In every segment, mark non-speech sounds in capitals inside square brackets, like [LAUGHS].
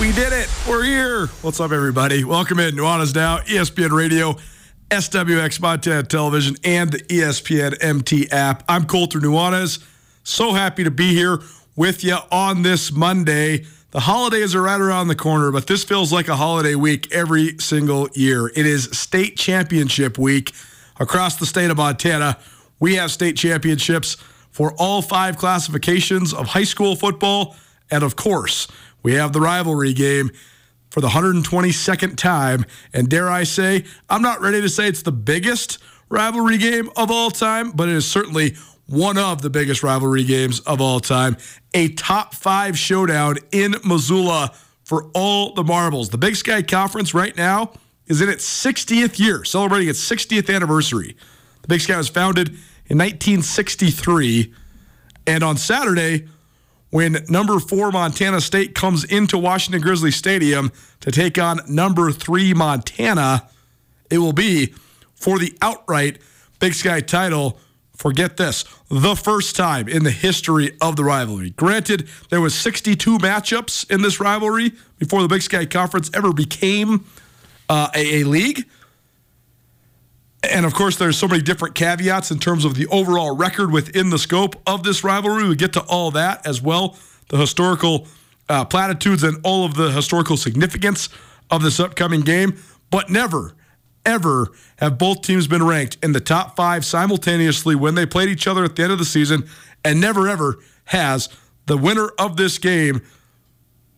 We did it. We're here. What's up, everybody? Welcome in. Nuanez Now, ESPN Radio, SWX Montana Television, and the ESPN MT app. I'm Colter Nuanez. So happy to be here with you on this Monday. The holidays are right around the corner, but this feels like a holiday week every single year. It is state championship week across the state of Montana. We have state championships for all five classifications of high school football. And of course, we have the rivalry game for the 122nd time. And dare I say, I'm not ready to say it's the biggest rivalry game of all time, but it is certainly one of the biggest rivalry games of all time. A top five showdown in Missoula for all the marbles. The Big Sky Conference right now is in its 60th year, celebrating its 60th anniversary. The Big Sky was founded in 1963. And on Saturday, when number four Montana State comes into Washington Grizzly Stadium to take on number three Montana, it will be for the outright Big Sky title. Forget this, the first time in the history of the rivalry. Granted, there was 62 matchups in this rivalry before the Big Sky Conference ever became uh, a, a league. And of course, there's so many different caveats in terms of the overall record within the scope of this rivalry. We get to all that as well, the historical uh, platitudes and all of the historical significance of this upcoming game. But never, ever have both teams been ranked in the top five simultaneously when they played each other at the end of the season. And never, ever has the winner of this game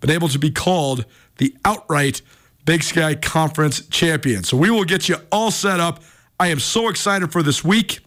been able to be called the outright Big Sky Conference champion. So we will get you all set up. I am so excited for this week.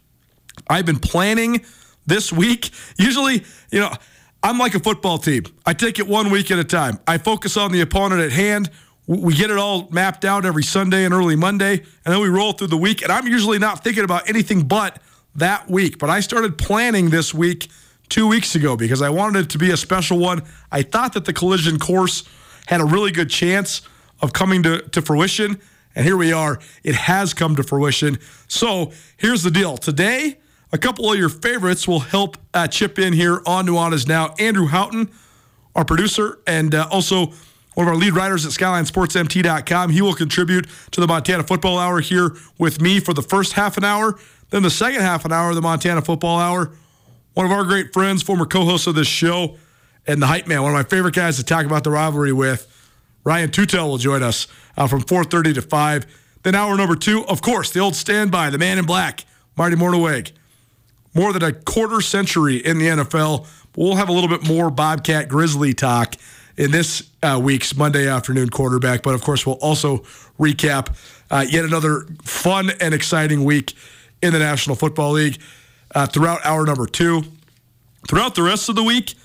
I've been planning this week. [LAUGHS] Usually, you know, I'm like a football team. I take it one week at a time. I focus on the opponent at hand. We get it all mapped out every Sunday and early Monday, and then we roll through the week. And I'm usually not thinking about anything but that week. But I started planning this week two weeks ago because I wanted it to be a special one. I thought that the collision course had a really good chance of coming to, to fruition. And here we are. It has come to fruition. So here's the deal. Today, a couple of your favorites will help uh, chip in here on Nuanez Now. Andrew Houghton, our producer, and uh, also one of our lead writers at SkylineSportsMT.com. He will contribute to the Montana Football Hour here with me for the first half an hour. Then the second half an hour of the Montana Football Hour, one of our great friends, former co-host of this show, and the hype man, one of my favorite guys to talk about the rivalry with, Ryan Tootell will join us uh, from 4:30 to 5. Then hour number two, of course, the old standby, the man in black, Marty Mornhinweg. More than a quarter century in the NFL. We'll have a little bit more Bobcat Grizzly talk in this uh, week's Monday afternoon quarterback. But of course, we'll also recap uh, yet another fun and exciting week in the National Football League uh, throughout hour number two. Throughout the rest of the week,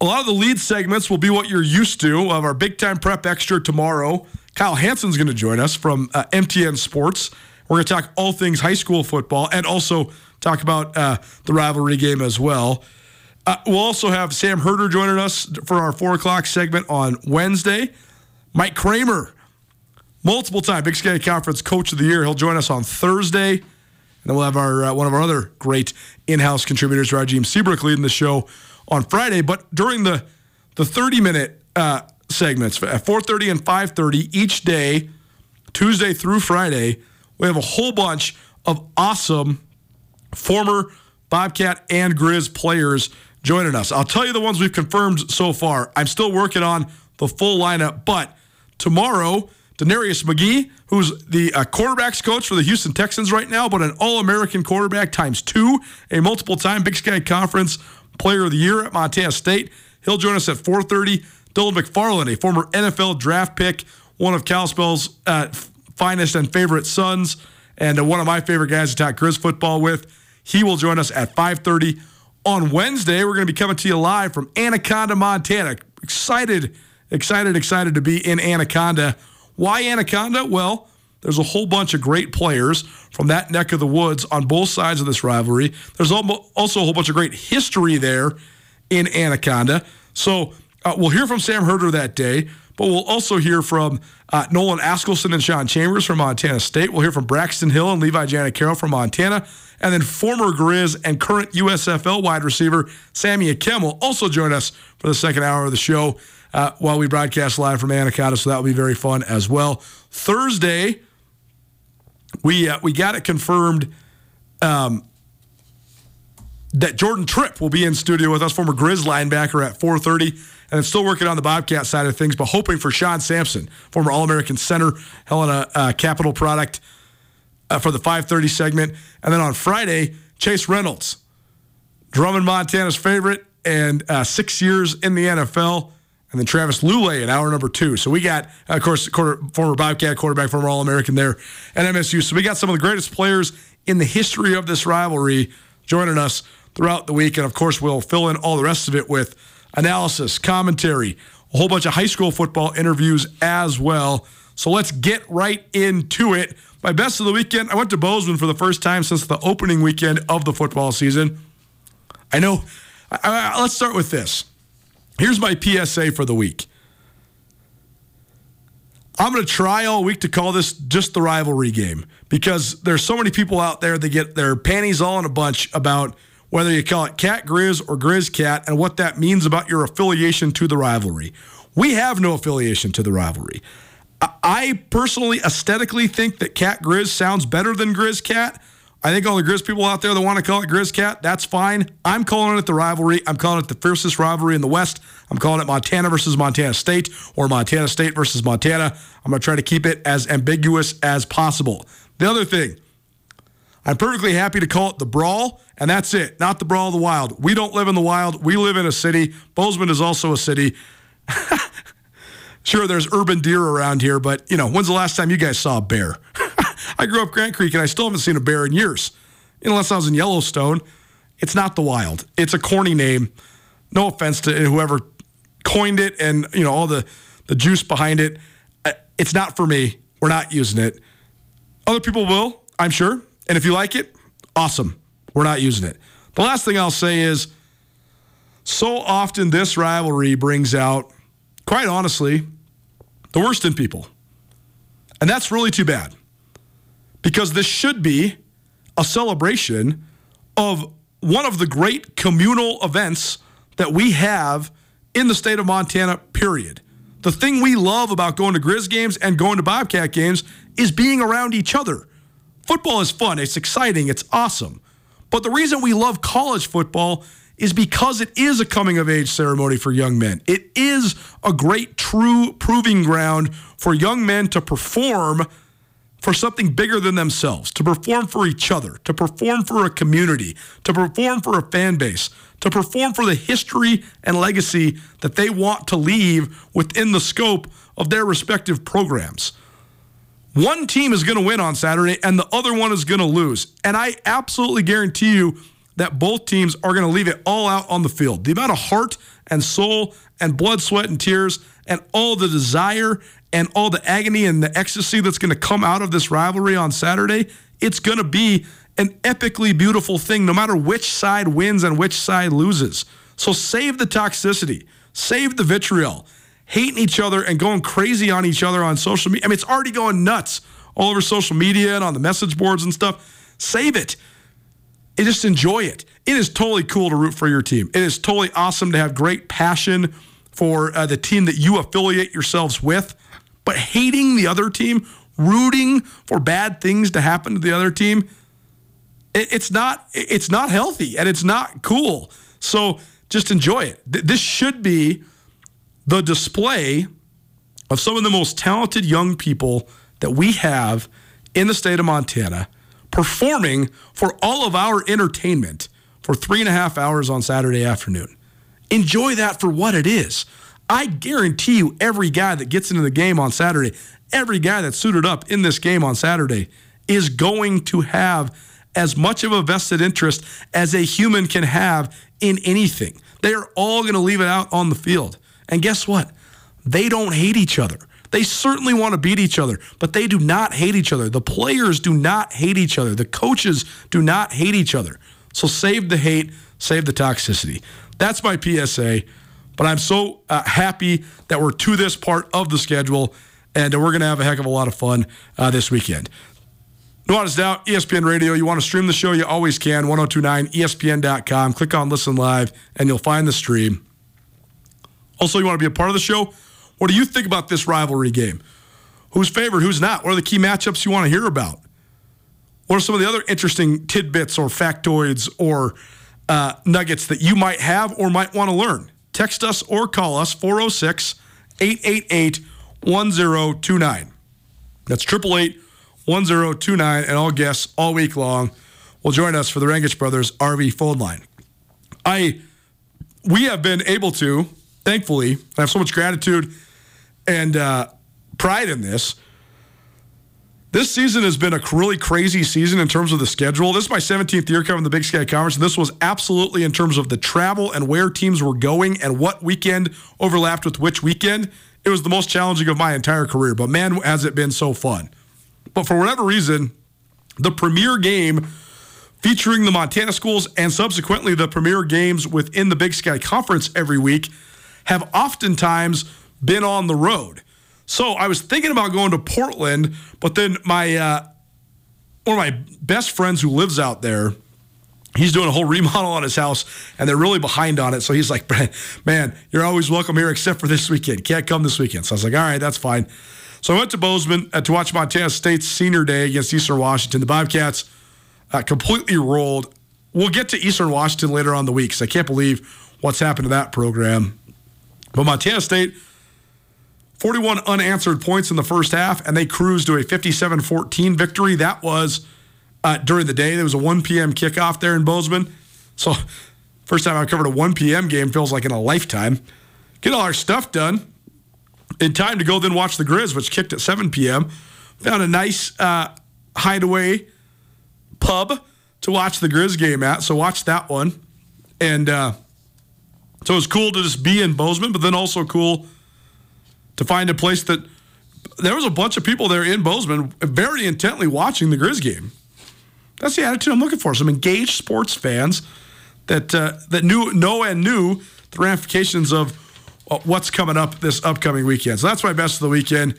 a lot of the lead segments will be what you're used to of our big time prep extra tomorrow. Kyle Hansen's going to join us from uh, MTN Sports. We're going to talk all things high school football and also talk about uh, the rivalry game as well. Uh, we'll also have Sam Herder joining us for our four o'clock segment on Wednesday. Mike Kramer, multiple time Big Sky Conference Coach of the Year. He'll join us on Thursday. And then we'll have our uh, one of our other great in-house contributors, Rajim Seabrook, leading the show on Friday. But during the the 30 minute uh, segments at 4:30 and 5:30 each day, Tuesday through Friday, we have a whole bunch of awesome former Bobcat and Grizz players joining us. I'll tell you the ones we've confirmed so far. I'm still working on the full lineup, but tomorrow, DeNarius McGhee, who's the uh, quarterbacks coach for the Houston Texans right now, but an All-American quarterback times two, a multiple-time Big Sky Conference Player of the Year at Montana State. He'll join us at 4:30. Dylan McFarland, a former NFL draft pick, one of Kalispell's uh, finest and favorite sons, and uh, one of my favorite guys to talk Grizz football with. He will join us at 5:30 on Wednesday. We're going to be coming to you live from Anaconda, Montana. Excited, excited, excited to be in Anaconda. Why Anaconda? Well, there's a whole bunch of great players from that neck of the woods on both sides of this rivalry. There's also a whole bunch of great history there in Anaconda. So uh, we'll hear from Sam Herder that day, but we'll also hear from uh, Nolan Askelson and Sean Chambers from Montana State. We'll hear from Braxton Hill and Levi Janacaro from Montana. And then former Grizz and current USFL wide receiver Sammy Akem will also join us for the second hour of the show uh, while we broadcast live from Anaconda. So that will be very fun as well. Thursday, we uh, we got it confirmed um, that Jordan Tripp will be in studio with us, former Grizz linebacker at 4:30, and still working on the Bobcat side of things, but hoping for Sean Sampson, former All-American center, Helena uh, Capital product uh, for the 5:30 segment, and then on Friday, Chase Reynolds, Drummond, Montana's favorite, and uh, six years in the NFL and then Travis Lulay in hour number two. So we got, of course, quarter, former Bobcat quarterback, former All American there at MSU. So we got some of the greatest players in the history of this rivalry joining us throughout the week. And of course, we'll fill in all the rest of it with analysis, commentary, a whole bunch of high school football interviews as well. So let's get right into it. My best of the weekend, I went to Bozeman for the first time since the opening weekend of the football season. I know, I, I, let's start with this. Here's my PSA for the week. I'm going to try all week to call this just the rivalry game because there's so many people out there that get their panties all in a bunch about whether you call it Cat Grizz or Grizz Cat and what that means about your affiliation to the rivalry. We have no affiliation to the rivalry. I personally aesthetically think that Cat Grizz sounds better than Grizz Cat. I think all the Grizz people out there that want to call it Grizz Cat, that's fine. I'm calling it the rivalry. I'm calling it the fiercest rivalry in the West. I'm calling it Montana versus Montana State or Montana State versus Montana. I'm going to try to keep it as ambiguous as possible. The other thing, I'm perfectly happy to call it the Brawl, and that's it, not the Brawl of the Wild. We don't live in the wild. We live in a city. Bozeman is also a city. [LAUGHS] sure, there's urban deer around here, but, you know, when's the last time you guys saw a bear? [LAUGHS] [LAUGHS] I grew up Grant Creek and I still haven't seen a bear in years. Unless I was in Yellowstone. It's not the wild. It's a corny name. No offense to whoever coined it and you know all the the juice behind it. Uh, it's not for me. We're not using it. Other people will, I'm sure. And if you like it, awesome. We're not using it. The last thing I'll say is so often this rivalry brings out, quite honestly, the worst in people. And that's really too bad because this should be a celebration of one of the great communal events that we have in the state of Montana, period. The thing we love about going to Grizz games and going to Bobcat games is being around each other. Football is fun, it's exciting, it's awesome. But the reason we love college football is because it is a coming of age ceremony for young men. It is a great, true proving ground for young men to perform for something bigger than themselves, to perform for each other, to perform for a community, to perform for a fan base, to perform for the history and legacy that they want to leave within the scope of their respective programs. One team is going to win on Saturday and the other one is going to lose. And I absolutely guarantee you that both teams are going to leave it all out on the field. The amount of heart and soul and blood, sweat, and tears and all the desire and all the agony and the ecstasy that's going to come out of this rivalry on Saturday, it's going to be an epically beautiful thing, no matter which side wins and which side loses. So save the toxicity, save the vitriol, hating each other and going crazy on each other on social media. I mean, it's already going nuts all over social media and on the message boards and stuff. Save it. And just enjoy it. It is totally cool to root for your team. It is totally awesome to have great passion for uh, the team that you affiliate yourselves with. But hating the other team, rooting for bad things to happen to the other team, it, it's not it's not healthy and it's not cool. So just enjoy it. Th- this should be the display of some of the most talented young people that we have in the state of Montana performing for all of our entertainment for three and a half hours on Saturday afternoon. Enjoy that for what it is. I guarantee you, every guy that gets into the game on Saturday, every guy that's suited up in this game on Saturday is going to have as much of a vested interest as a human can have in anything. They are all going to leave it out on the field. And guess what? They don't hate each other. They certainly want to beat each other, but they do not hate each other. The players do not hate each other. The coaches do not hate each other. So save the hate, save the toxicity. That's my PSA. But I'm so uh, happy that we're to this part of the schedule, and we're going to have a heck of a lot of fun uh, this weekend. Nuanez Now, ESPN Radio. You want to stream the show? You always can. 1029ESPN.com. Click on Listen Live, and you'll find the stream. Also, you want to be a part of the show? What do you think about this rivalry game? Who's favored? Who's not? What are the key matchups you want to hear about? What are some of the other interesting tidbits or factoids or uh, nuggets that you might have or might want to learn? Text us or call us 406 888 1029. That's 888 1029. And all guests all week long will join us for the Rangich Brothers RV phone line. I, we have been able to, thankfully, I have so much gratitude and uh, pride in this. This season has been a really crazy season in terms of the schedule. This is my 17th year covering the Big Sky Conference, and this was absolutely in terms of the travel and where teams were going and what weekend overlapped with which weekend. It was the most challenging of my entire career, but man, has it been so fun. But for whatever reason, the premier game featuring the Montana schools and subsequently the premier games within the Big Sky Conference every week have oftentimes been on the road. So I was thinking about going to Portland, but then my uh, one of my best friends who lives out there, he's doing a whole [LAUGHS] remodel on his house, and they're really behind on it. So he's like, [LAUGHS] "Man, you're always welcome here, except for this weekend. Can't come this weekend." So I was like, "All right, that's fine." So I went to Bozeman uh, to watch Montana State's senior day against Eastern Washington. The Bobcats uh, completely rolled. We'll get to Eastern Washington later on the week because I can't believe what's happened to that program. But Montana State 41 unanswered points in the first half, and they cruised to a 57 14 victory. That was uh, during the day. There was a 1 p.m. kickoff there in Bozeman. So, first time I've covered a 1 p.m. game feels like in a lifetime. Get all our stuff done in time to go then watch the Grizz, which kicked at 7 p.m. Found a nice uh, hideaway pub to watch the Grizz game at. So, watch that one. And uh, so it was cool to just be in Bozeman, but then also cool to find a place that there was a bunch of people there in Bozeman very intently watching the Grizz game. That's the attitude I'm looking for. Some engaged sports fans that uh, that knew know and knew the ramifications of uh, what's coming up this upcoming weekend. So that's my best of the weekend.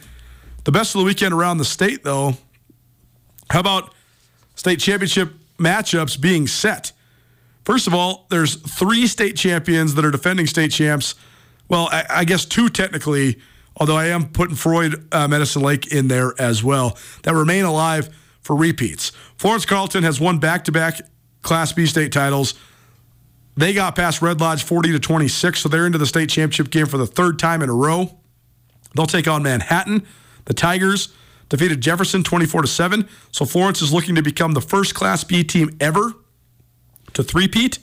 The best of the weekend around the state, though. How about state championship matchups being set? First of all, there's three state champions that are defending state champs. Well, I, I guess two technically although I am putting Froid uh, Medicine Lake in there as well, that remain alive for repeats. Florence Carlton has won back to back Class B state titles. They got past Red Lodge 40 to 26, so they're into the state championship game for the third time in a row. They'll take on Manhattan. The Tigers defeated Jefferson 24 to 7. So Florence is looking to become the first Class B team ever to three-peat.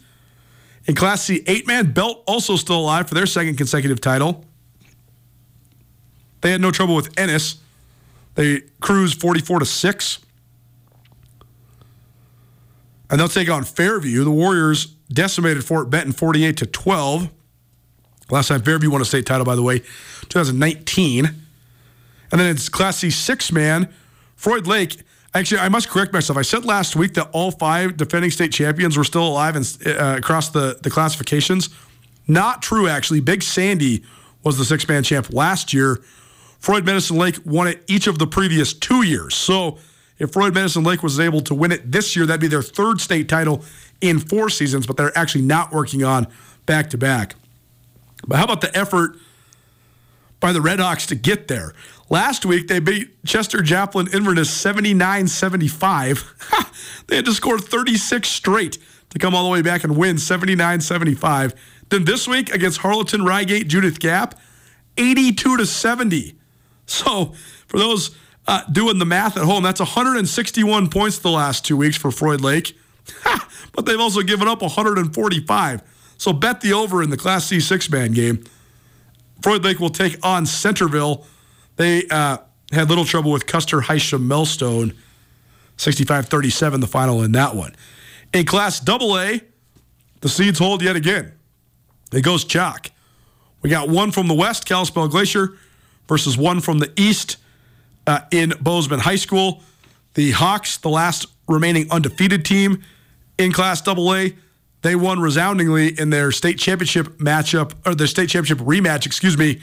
In Class C, eight man Belt also still alive for their second consecutive title. They had no trouble with Ennis. They cruised 44 to 6. And they'll take on Fairview. The Warriors decimated Fort Benton 48 to 12. Last time Fairview won a state title, by the way, 2019. And then it's Class C six man, Froid Lake. Actually, I must correct myself. I said last week that all five defending state champions were still alive and, uh, across the, the classifications. Not true, actually. Big Sandy was the six man champ last year. Froid Medicine Lake won it each of the previous two years. So if Froid Medicine Lake was able to win it this year, that'd be their third state title in four seasons, but they're actually not working on back to back. But how about the effort by the Red Redhawks to get there? Last week, they beat Chester Joplin Inverness 79 75. [LAUGHS] they had to score 36 straight to come all the way back and win 79 75. Then this week against Harlowton Ryegate Judith Gap, 82 to 70. So for those uh, doing the math at home, that's 161 points the last two weeks for Froid Lake. [LAUGHS] but they've also given up 145. So bet the over in the Class C six man game. Froid Lake will take on Centerville. They uh, had little trouble with Custer Hysham Melstone, 65 37, the final in that one. In Class AA, the seeds hold yet again. It goes chalk. We got one from the west, Kalispell Glacier, versus one from the east uh, in Bozeman High School. The Hawks, the last remaining undefeated team in Class AA, they won resoundingly in their state championship matchup, or their state championship rematch, excuse me,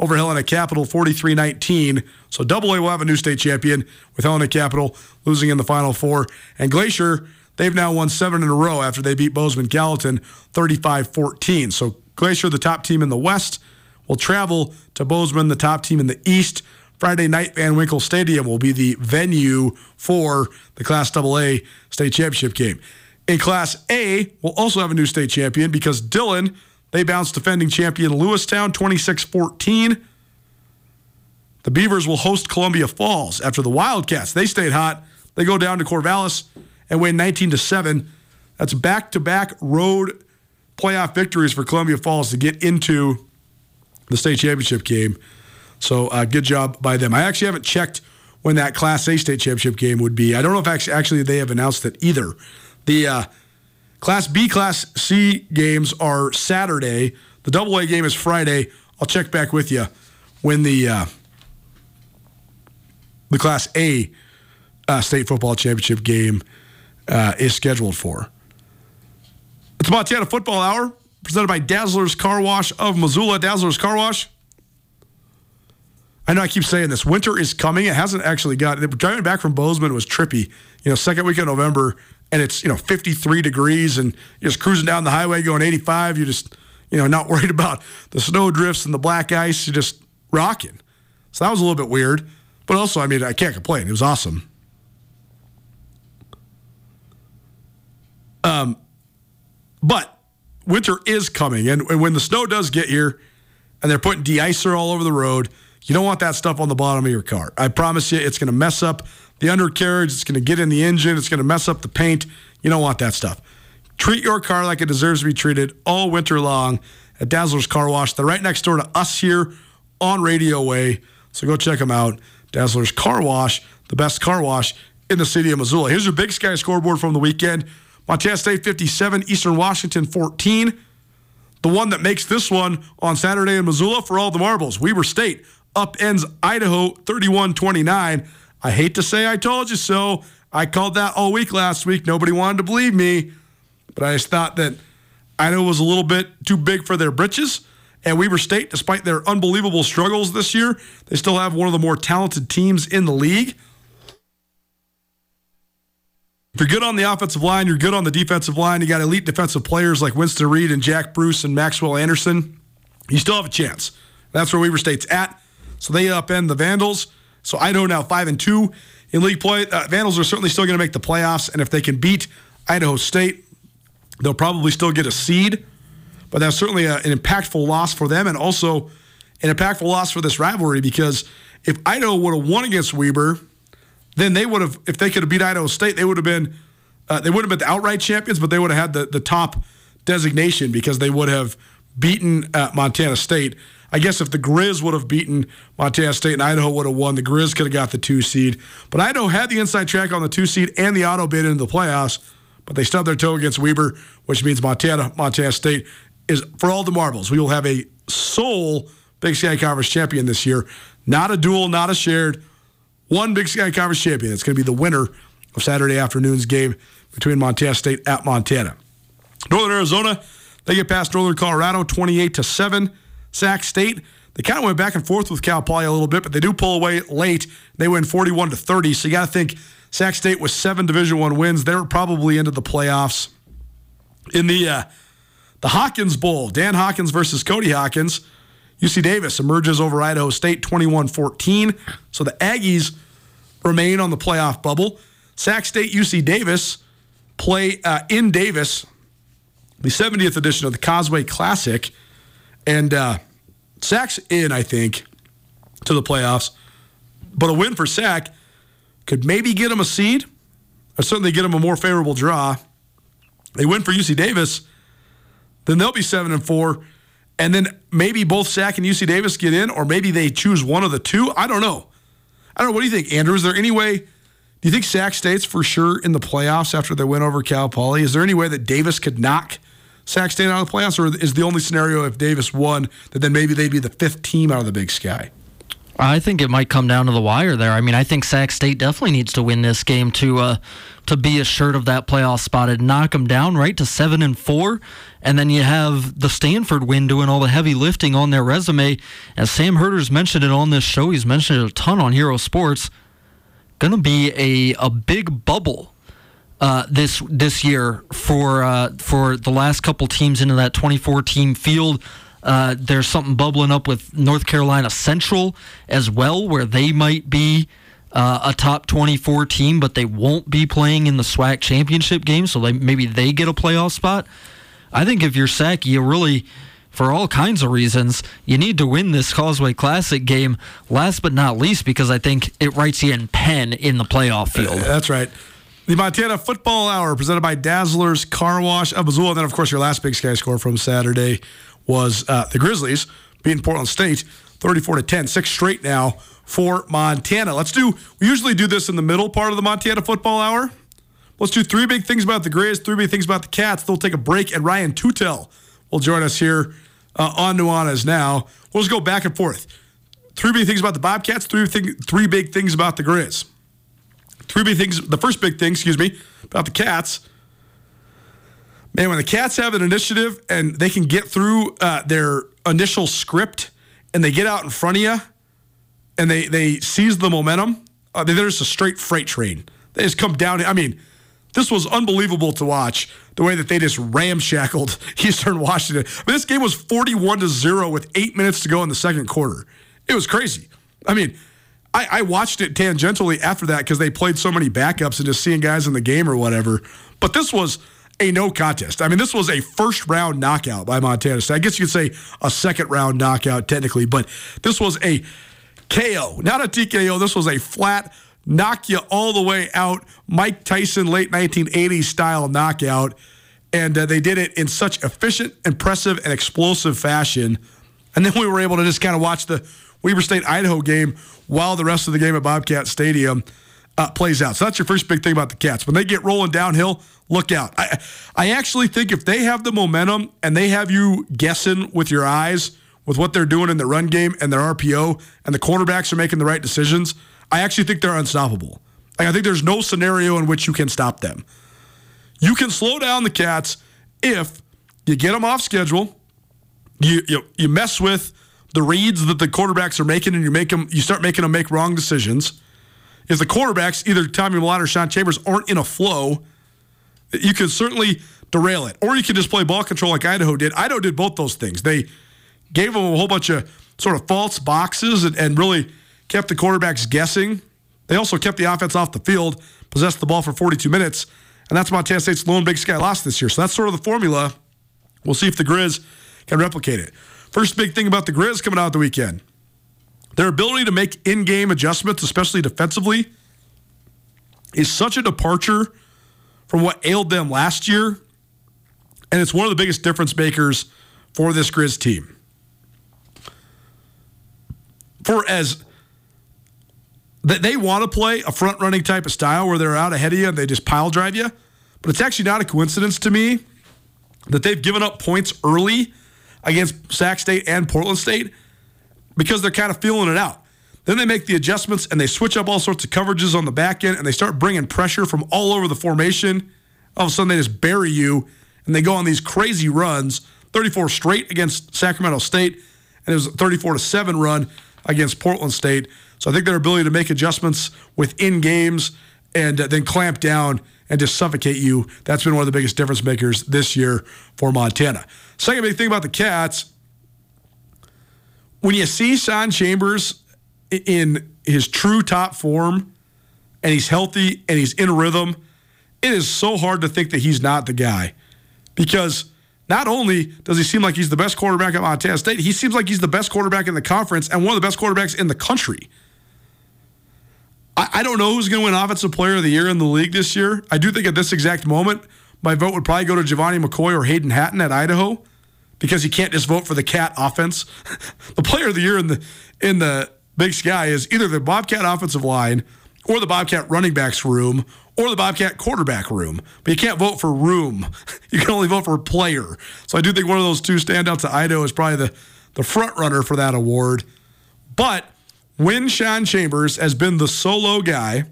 over Helena Capital 43 19. So AA will have a new state champion with Helena Capital losing in the Final Four. And Glacier, they've now won seven in a row after they beat Bozeman Gallatin 35 14. So Glacier, the top team in the West, will travel to Bozeman, the top team in the East. Friday night, Van Winkle Stadium will be the venue for the Class AA state championship game. In Class A, we'll also have a new state champion because Dillon, they bounced defending champion Lewistown 26 14. The Beavers will host Columbia Falls after the Wildcats. They stayed hot. They go down to Corvallis and win 19 to 7. That's back to back road playoff victories for Columbia Falls to get into the state championship game. So uh, good job by them. I actually haven't checked when that Class A state championship game would be. I don't know if actually, they have announced it either. The uh, Class B, Class C games are Saturday. The Double A game is Friday. I'll check back with you when the uh, the Class A uh, state football championship game uh, is scheduled for. It's Montana Football Hour presented by Dazzler's Car Wash of Missoula. Dazzler's Car Wash. I know I keep saying this. Winter is coming. It hasn't actually got. Driving back from Bozeman was trippy. You know, second week of November, and it's you know 53 degrees, and you're just cruising down the highway going 85. You're just you know not [LAUGHS] worried about the snow drifts and the black ice. You're just rocking. So that was a little bit weird, but also I mean I can't complain. It was awesome. Um, but winter is coming, and, and when the snow does get here, and they're putting de-icer all over the road, you don't want that stuff on the bottom of your car. I promise you, it's going to mess up the undercarriage. It's going to get in the engine. It's going to mess up the paint. You don't want that stuff. Treat your car like it deserves to be treated all winter long at Dazzler's Car Wash. They're right next door to us here on Radio Way. So go check them out. Dazzler's Car Wash, the best car wash in the city of Missoula. Here's your Big Sky scoreboard from the weekend. Montana State 57, Eastern Washington 14. The one that makes this one on Saturday in Missoula for all the marbles. Weber State upends Idaho 31 29. I hate to say I told you so. I called that all week last week. Nobody wanted to believe me, but I just thought that Idaho was a little bit too big for their britches. And Weber State, despite their unbelievable struggles this year, they still have one of the more talented teams in the league. If you're good on the offensive line, you're good on the defensive line. You got elite defensive players like Winston Reid and Jack Bruce and Maxwell Anderson. You still have a chance. That's where Weber State's at. So they upend the Vandals. So Idaho now five and two in league play. Uh, Vandals are certainly still going to make the playoffs, and if they can beat Idaho State, They'll probably still get a seed, but that's certainly a, an impactful loss for them and also an impactful loss for this rivalry because if Idaho would have won against Weber, then they would have, if they could have beat Idaho State, they would have been, uh, they would have been the outright champions, but they would have had the, the top designation because they would have beaten uh, Montana State. I guess if the Grizz would have beaten Montana State and Idaho would have won, the Grizz could have got the two seed. But Idaho had the inside track on the two seed and the auto bid into the playoffs, but they stubbed their toe against Weber, which means Montana, Montana State is for all the marbles. We will have a sole Big Sky Conference champion this year. Not a dual, not a shared. One Big Sky Conference champion. It's going to be the winner of Saturday afternoon's game between Montana State at Montana. Northern Arizona, they get past Northern Colorado 28 to 7. Sac State, they kind of went back and forth with Cal Poly a little bit, but they do pull away late. They win 41 to 30. So you got to think Sac State with seven Division One wins, they're probably into the playoffs. In the uh, the Hawkins Bowl, Dan Hawkins versus Cody Hawkins. UC Davis emerges over Idaho State 21 14. So the Aggies remain on the playoff bubble. Sac State, UC Davis play uh, in Davis, the 70th edition of the Causeway Classic. And uh, Sac's in, I think, to the playoffs. But a win for Sac could maybe get them a seed, or certainly get them a more favorable draw. They win for UC Davis, then they'll be seven and four and then maybe both Sac and UC Davis get in, or maybe they choose one of the two. I don't know. I don't know. What do you think, Andrew? Is there any way? Do you think Sac State's for sure in the playoffs after they win over Cal Poly? Is there any way that Davis could knock Sac State out of the playoffs, or is the only scenario if Davis won that then maybe they'd be the fifth team out of the Big Sky? I think it might come down to the wire there. I mean, I think Sac State definitely needs to win this game to uh, to be assured of that playoff spot and knock them down right to seven and four, and then you have the Stanford win doing all the heavy lifting on their resume. As Sam Herder's mentioned it on this show, he's mentioned it a ton on Hero Sports. Going to be a a big bubble uh, this this year for uh, for the last couple teams into that 24 team field. Uh, there's something bubbling up with North Carolina Central as well, where they might be uh, a top 24 team, but they won't be playing in the SWAC championship game, so they, maybe they get a playoff spot. I think if you're Sac, you really, for all kinds of reasons, you need to win this Causeway Classic game. Last but not least, because I think it writes you in pen in the playoff field. That's right. The Montana Football Hour presented by Dazzlers Car Wash of Missoula. And then, of course, your last Big Sky score from Saturday was uh, the Grizzlies beating Portland State 34 to 10, six straight now for Montana. Let's do, we usually do this in the middle part of the Montana football hour. Let's do three big things about the Grizz, three big things about the Cats. Then we'll take a break, and Ryan Tootell will join us here uh, on Nuanez now. We'll just go back and forth. Three big things about the Bobcats, three, thing, three big things about the Grizz. Three big things, the first big thing, excuse me, about the Cats man, when the Cats have an initiative and they can get through uh, their initial script and they get out in front of you and they they seize the momentum, uh, they're just a straight freight train. They just come down. I mean, this was unbelievable to watch the way that they just ramshackled [LAUGHS] Eastern Washington. I mean, this game was 41 to 0 with eight minutes to go in the second quarter. It was crazy. I mean, I, I watched it tangentially after that because they played so many backups and just seeing guys in the game or whatever. But this was a no contest. I mean, this was a first round knockout by Montana State. I guess you could say a second round knockout technically, but this was a KO, not a TKO. This was a flat knock you all the way out, Mike Tyson late 1980s style knockout. And uh, they did it in such efficient, impressive, and explosive fashion. And then we were able to just kind of watch the Weber State Idaho game while the rest of the game at Bobcat Stadium uh, plays out. So that's your first big thing about the Cats. When they get rolling downhill, look out. I, I actually think if they have the momentum and they have you guessing with your eyes with what they're doing in the run game and their RPO and the quarterbacks are making the right decisions, I actually think they're unstoppable. Like, I think there's no scenario in which you can stop them. You can slow down the Cats if you get them off schedule, you, you, you mess with the reads that the quarterbacks are making and you make them you start making them make wrong decisions. If the quarterbacks, either Tommy Mellott or Sean Chambers, aren't in a flow, you can certainly derail it. Or you can just play ball control like Idaho did. Idaho did both those things. They gave them a whole bunch of sort of false boxes and, and really kept the quarterbacks guessing. They also kept the offense off the field, possessed the ball for 42 minutes, And that's Montana State's lone Big Sky loss this year. So that's sort of the formula. We'll see if the Grizz can replicate it. First big thing about the Grizz coming out the weekend their ability to make in game adjustments, especially defensively, is such a departure from what ailed them last year. And it's one of the biggest difference makers for this Grizz team. For as that they want to play a front running type of style where they're out ahead of you and they just pile drive you. But it's actually not a coincidence to me that they've given up points early against Sac State and Portland State because they're kind of feeling it out. Then they make the adjustments and they switch up all sorts of coverages on the back end and they start bringing pressure from all over the formation. All of a sudden, they just bury you and they go on these crazy runs 34 straight against Sacramento State, and it was a 34 to 7 run against Portland State. So I think their ability to make adjustments within games and uh, then clamp down and just suffocate you, that's been one of the biggest difference makers this year for Montana. Second big thing about the Cats, when you see Sean Chambers in his true top form and he's healthy and he's in rhythm, it is so hard to think that he's not the guy. Because not only does he seem like he's the best quarterback at Montana State, he seems like he's the best quarterback in the conference and one of the best quarterbacks in the country. I, I don't know who's going to win Offensive Player of the Year in the league this year. I do think at this exact moment, my vote would probably go to Gevani McCoy or Hayden Hatten at Idaho because you can't just vote for the Cat offense. [LAUGHS] the Player of the Year in the in the Big Sky is either the Bobcat offensive line or the Bobcat running backs room or the Bobcat quarterback room. But you can't vote for room. [LAUGHS] You can only vote for player. So I do think one of those two standouts at Idaho is probably the, the front runner for that award. But when Sean Chambers has been the solo guy,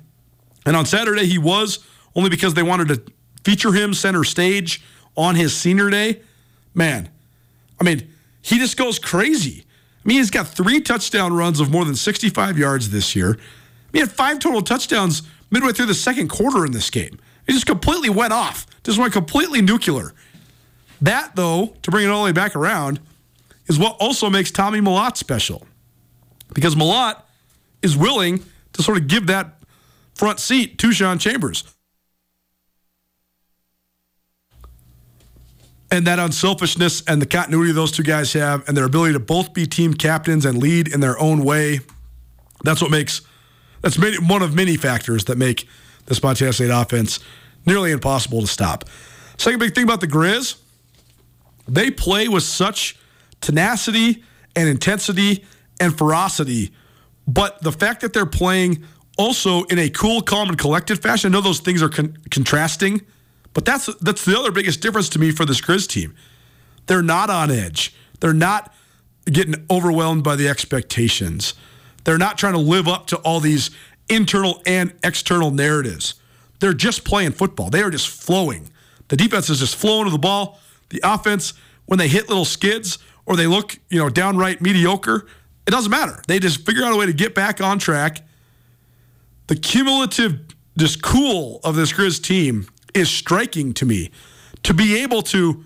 and on Saturday he was only because they wanted to feature him center stage on his senior day, man, I mean, he just goes crazy. I mean, he's got three touchdown runs of more than 65 yards this year. He had five total touchdowns midway through the second quarter in this game. He just completely went off, just went completely nuclear. That, though, to bring it all the way back around, is what also makes Tommy Mellott special. Because Mellott is willing to sort of give that front seat to Sean Chambers. And that unselfishness and the continuity those two guys have, and their ability to both be team captains and lead in their own way, that's what makes that's one of many factors that make this Montana State offense nearly impossible to stop. Second big thing about the Grizz, they play with such tenacity and intensity and ferocity, but the fact that they're playing also in a cool, calm, and collected fashion. I know those things are con- contrasting, but that's that's the other biggest difference to me for this Grizz team. They're not on edge. They're not getting overwhelmed by the expectations. They're not trying to live up to all these internal and external narratives. They're just playing football. They are just flowing. The defense is just flowing to the ball. The offense, when they hit little skids or they look, you know, downright mediocre, it doesn't matter. They just figure out a way to get back on track. The cumulative just cool of this Grizz team is striking to me. To be able to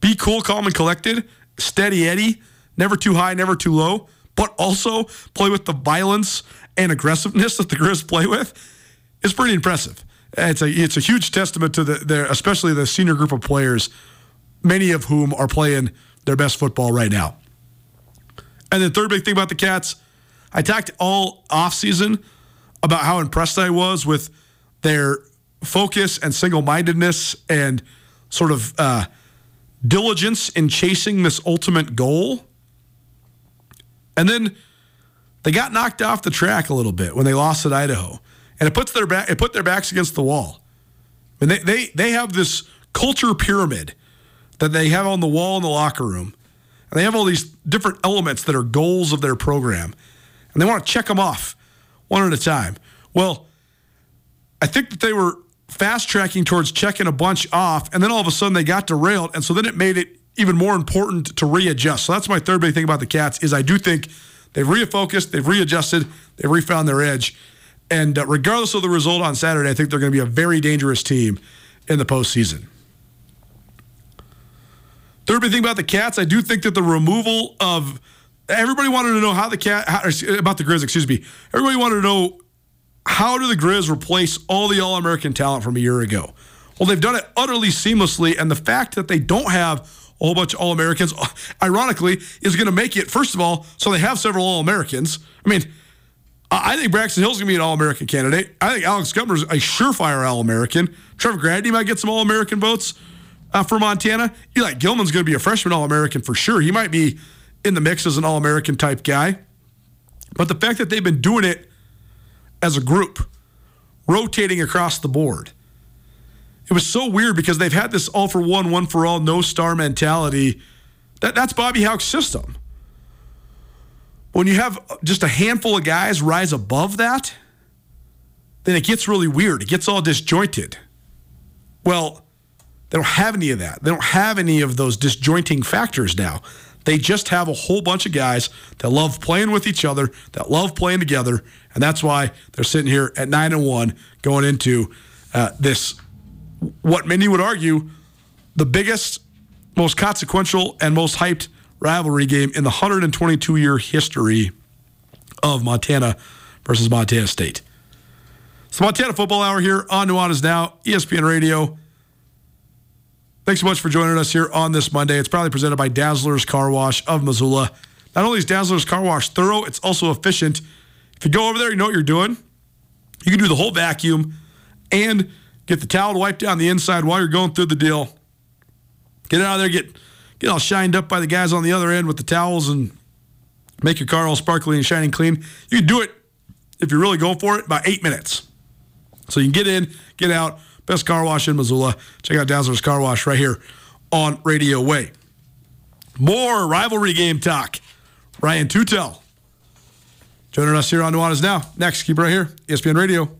be cool, calm, and collected, steady Eddie, never too high, never too low, but also play with the violence and aggressiveness that the Grizz play with is pretty impressive. It's a it's a huge testament to the their especially the senior group of players, many of whom are playing their best football right now. And the third big thing about the Cats, I talked all offseason about how impressed I was with their focus and single mindedness and sort of uh, diligence in chasing this ultimate goal. And then they got knocked off the track a little bit when they lost at Idaho, and it puts their back it put their backs against the wall. And they they they have this culture pyramid that they have on the wall in the locker room, and they have all these different elements that are goals of their program, and they want to check them off one at a time. Well, I think that they were fast tracking towards checking a bunch off, and then all of a sudden they got derailed, and so then it made it even more important to readjust. So that's my third big thing about the Cats is I do think they've refocused, they've readjusted, they've refound their edge, and uh, regardless of the result on Saturday, I think they're going to be a very dangerous team in the postseason. Third big thing about the Cats, I do think that the removal of everybody wanted to know how the cat how, about the Grizz, excuse me. Everybody wanted to know how do the Grizz replace all the All American talent from a year ago? Well, they've done it utterly seamlessly, and the fact that they don't have a whole bunch of All Americans, [LAUGHS] ironically, is going to make it, first of all, so they have several All Americans. I mean, I think Braxton Hill's going to be an All American candidate. I think Alex is a surefire All American. Trevor Grandy might get some All American votes uh, for Montana. Eli Gillman's going to be a freshman All American for sure. He might be in the mix as an All American type guy. But the fact that they've been doing it as a group, rotating across the board, it was so weird because they've had this all for one, one for all, no star mentality. That, that's Bobby Hauck's system. When you have just a handful of guys rise above that, then it gets really weird. It gets all disjointed. Well, they don't have any of that. They don't have any of those disjointing factors now. They just have a whole bunch of guys that love playing with each other, that love playing together, and that's why they're sitting here at nine and one going into uh, this. What many would argue, the biggest, most consequential, and most hyped rivalry game in the 122 year history of Montana versus Montana State. It's Montana Football Hour here on Nuanez Now, ESPN Radio. Thanks so much for joining us here on this Monday. It's proudly presented by Dazzler's Car Wash of Missoula. Not only is Dazzler's Car Wash thorough, it's also efficient. If you go over there, you know what you're doing. You can do the whole vacuum and get the towel to wipe down the inside while you're going through the deal. Get out of there, get get all shined up by the guys on the other end with the towels and make your car all sparkly and shining clean. You can do it if you're really going for it about eight minutes. So you can get in, get out. Best car wash in Missoula. Check out Dazzler's Car Wash right here on Radio Way. More rivalry game talk. Ryan Tootell joining us here on Nuanez Now. Next, keep right here, ESPN Radio.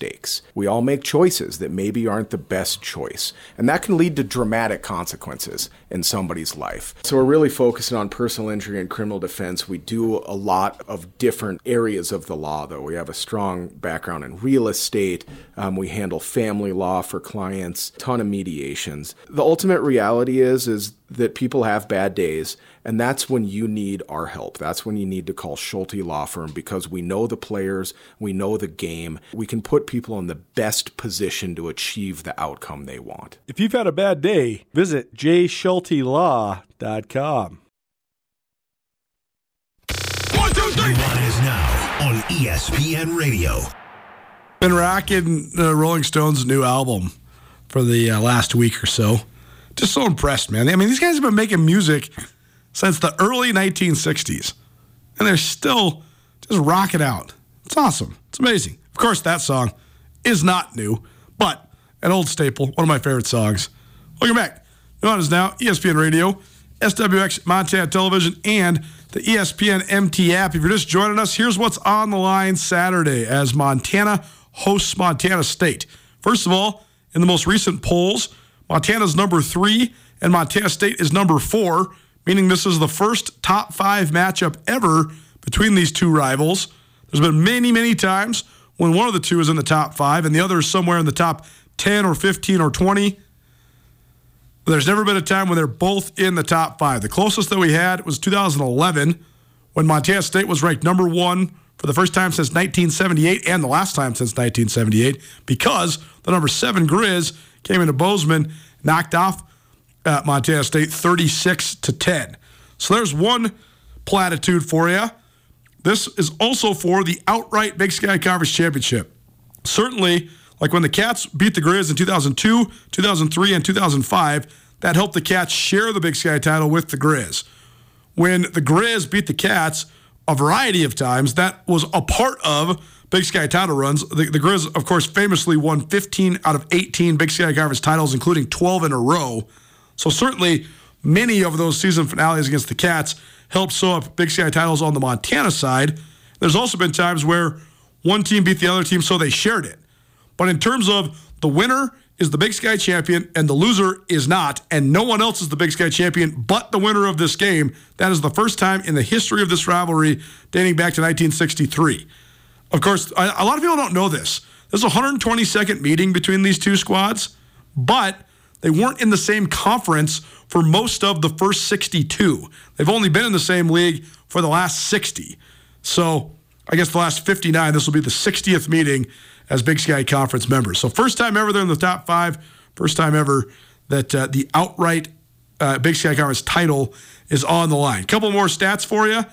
mistakes. We all make choices that maybe aren't the best choice, and that can lead to dramatic consequences in somebody's life. So we're really focusing on personal injury and criminal defense. We do a lot of different areas of the law, though. We have a strong background in real estate. Um, we handle family law for clients, ton of mediations. The ultimate reality is is that people have bad days, and that's when you need our help. That's when you need to call Schulte Law Firm because we know the players, we know the game. We can put people in the best position to achieve the outcome they want. If you've had a bad day, visit jschultelaw.com. One, two, three. is now on ESPN Radio. Been rocking the Rolling Stones' new album for the uh, last week or so just so impressed, man. I mean, these guys have been making music since the early 1960s, and they're still just rocking out. It's awesome. It's amazing. Of course, that song is not new, but an old staple, one of my favorite songs. Welcome back. Nuanez Now, ESPN Radio, SWX Montana Television, and the ESPN MT app. If you're just joining us, here's what's on the line Saturday as Montana hosts Montana State. First of all, in the most recent polls, Montana's number three, and Montana State is number four, meaning this is the first top five matchup ever between these two rivals. There's been many, many times when one of the two is in the top five and the other is somewhere in the top 10 or 15 or 20. There's never been a time when they're both in the top five. The closest that we had was 2011 when Montana State was ranked number one for the first time since 1978 and the last time since 1978 because the number seven Grizz came into Bozeman, knocked off uh, Montana State 36 to 10. So there's one platitude for you. This is also for the outright Big Sky Conference Championship. Certainly, like when the Cats beat the Grizz in 2002, 2003, and 2005, that helped the Cats share the Big Sky title with the Grizz. When the Grizz beat the Cats a variety of times, that was a part of Big Sky title runs. The, the Grizz, of course, famously won 15 out of 18 Big Sky Conference titles, including 12 in a row. So certainly many of those season finales against the Cats helped sew up Big Sky titles on the Montana side. There's also been times where one team beat the other team, so they shared it. But in terms of the winner is the Big Sky champion and the loser is not, and no one else is the Big Sky champion but the winner of this game. That is the first time in the history of this rivalry dating back to 1963. Of course, a lot of people don't know this. There's a 122nd meeting between these two squads, but they weren't in the same conference for most of the first 62. They've only been in the same league for the last 60. So I guess the last 59, this will be the 60th meeting as Big Sky Conference members. So first time ever they're in the top five. First time ever that uh, the outright uh, Big Sky Conference title is on the line. Couple more stats for you.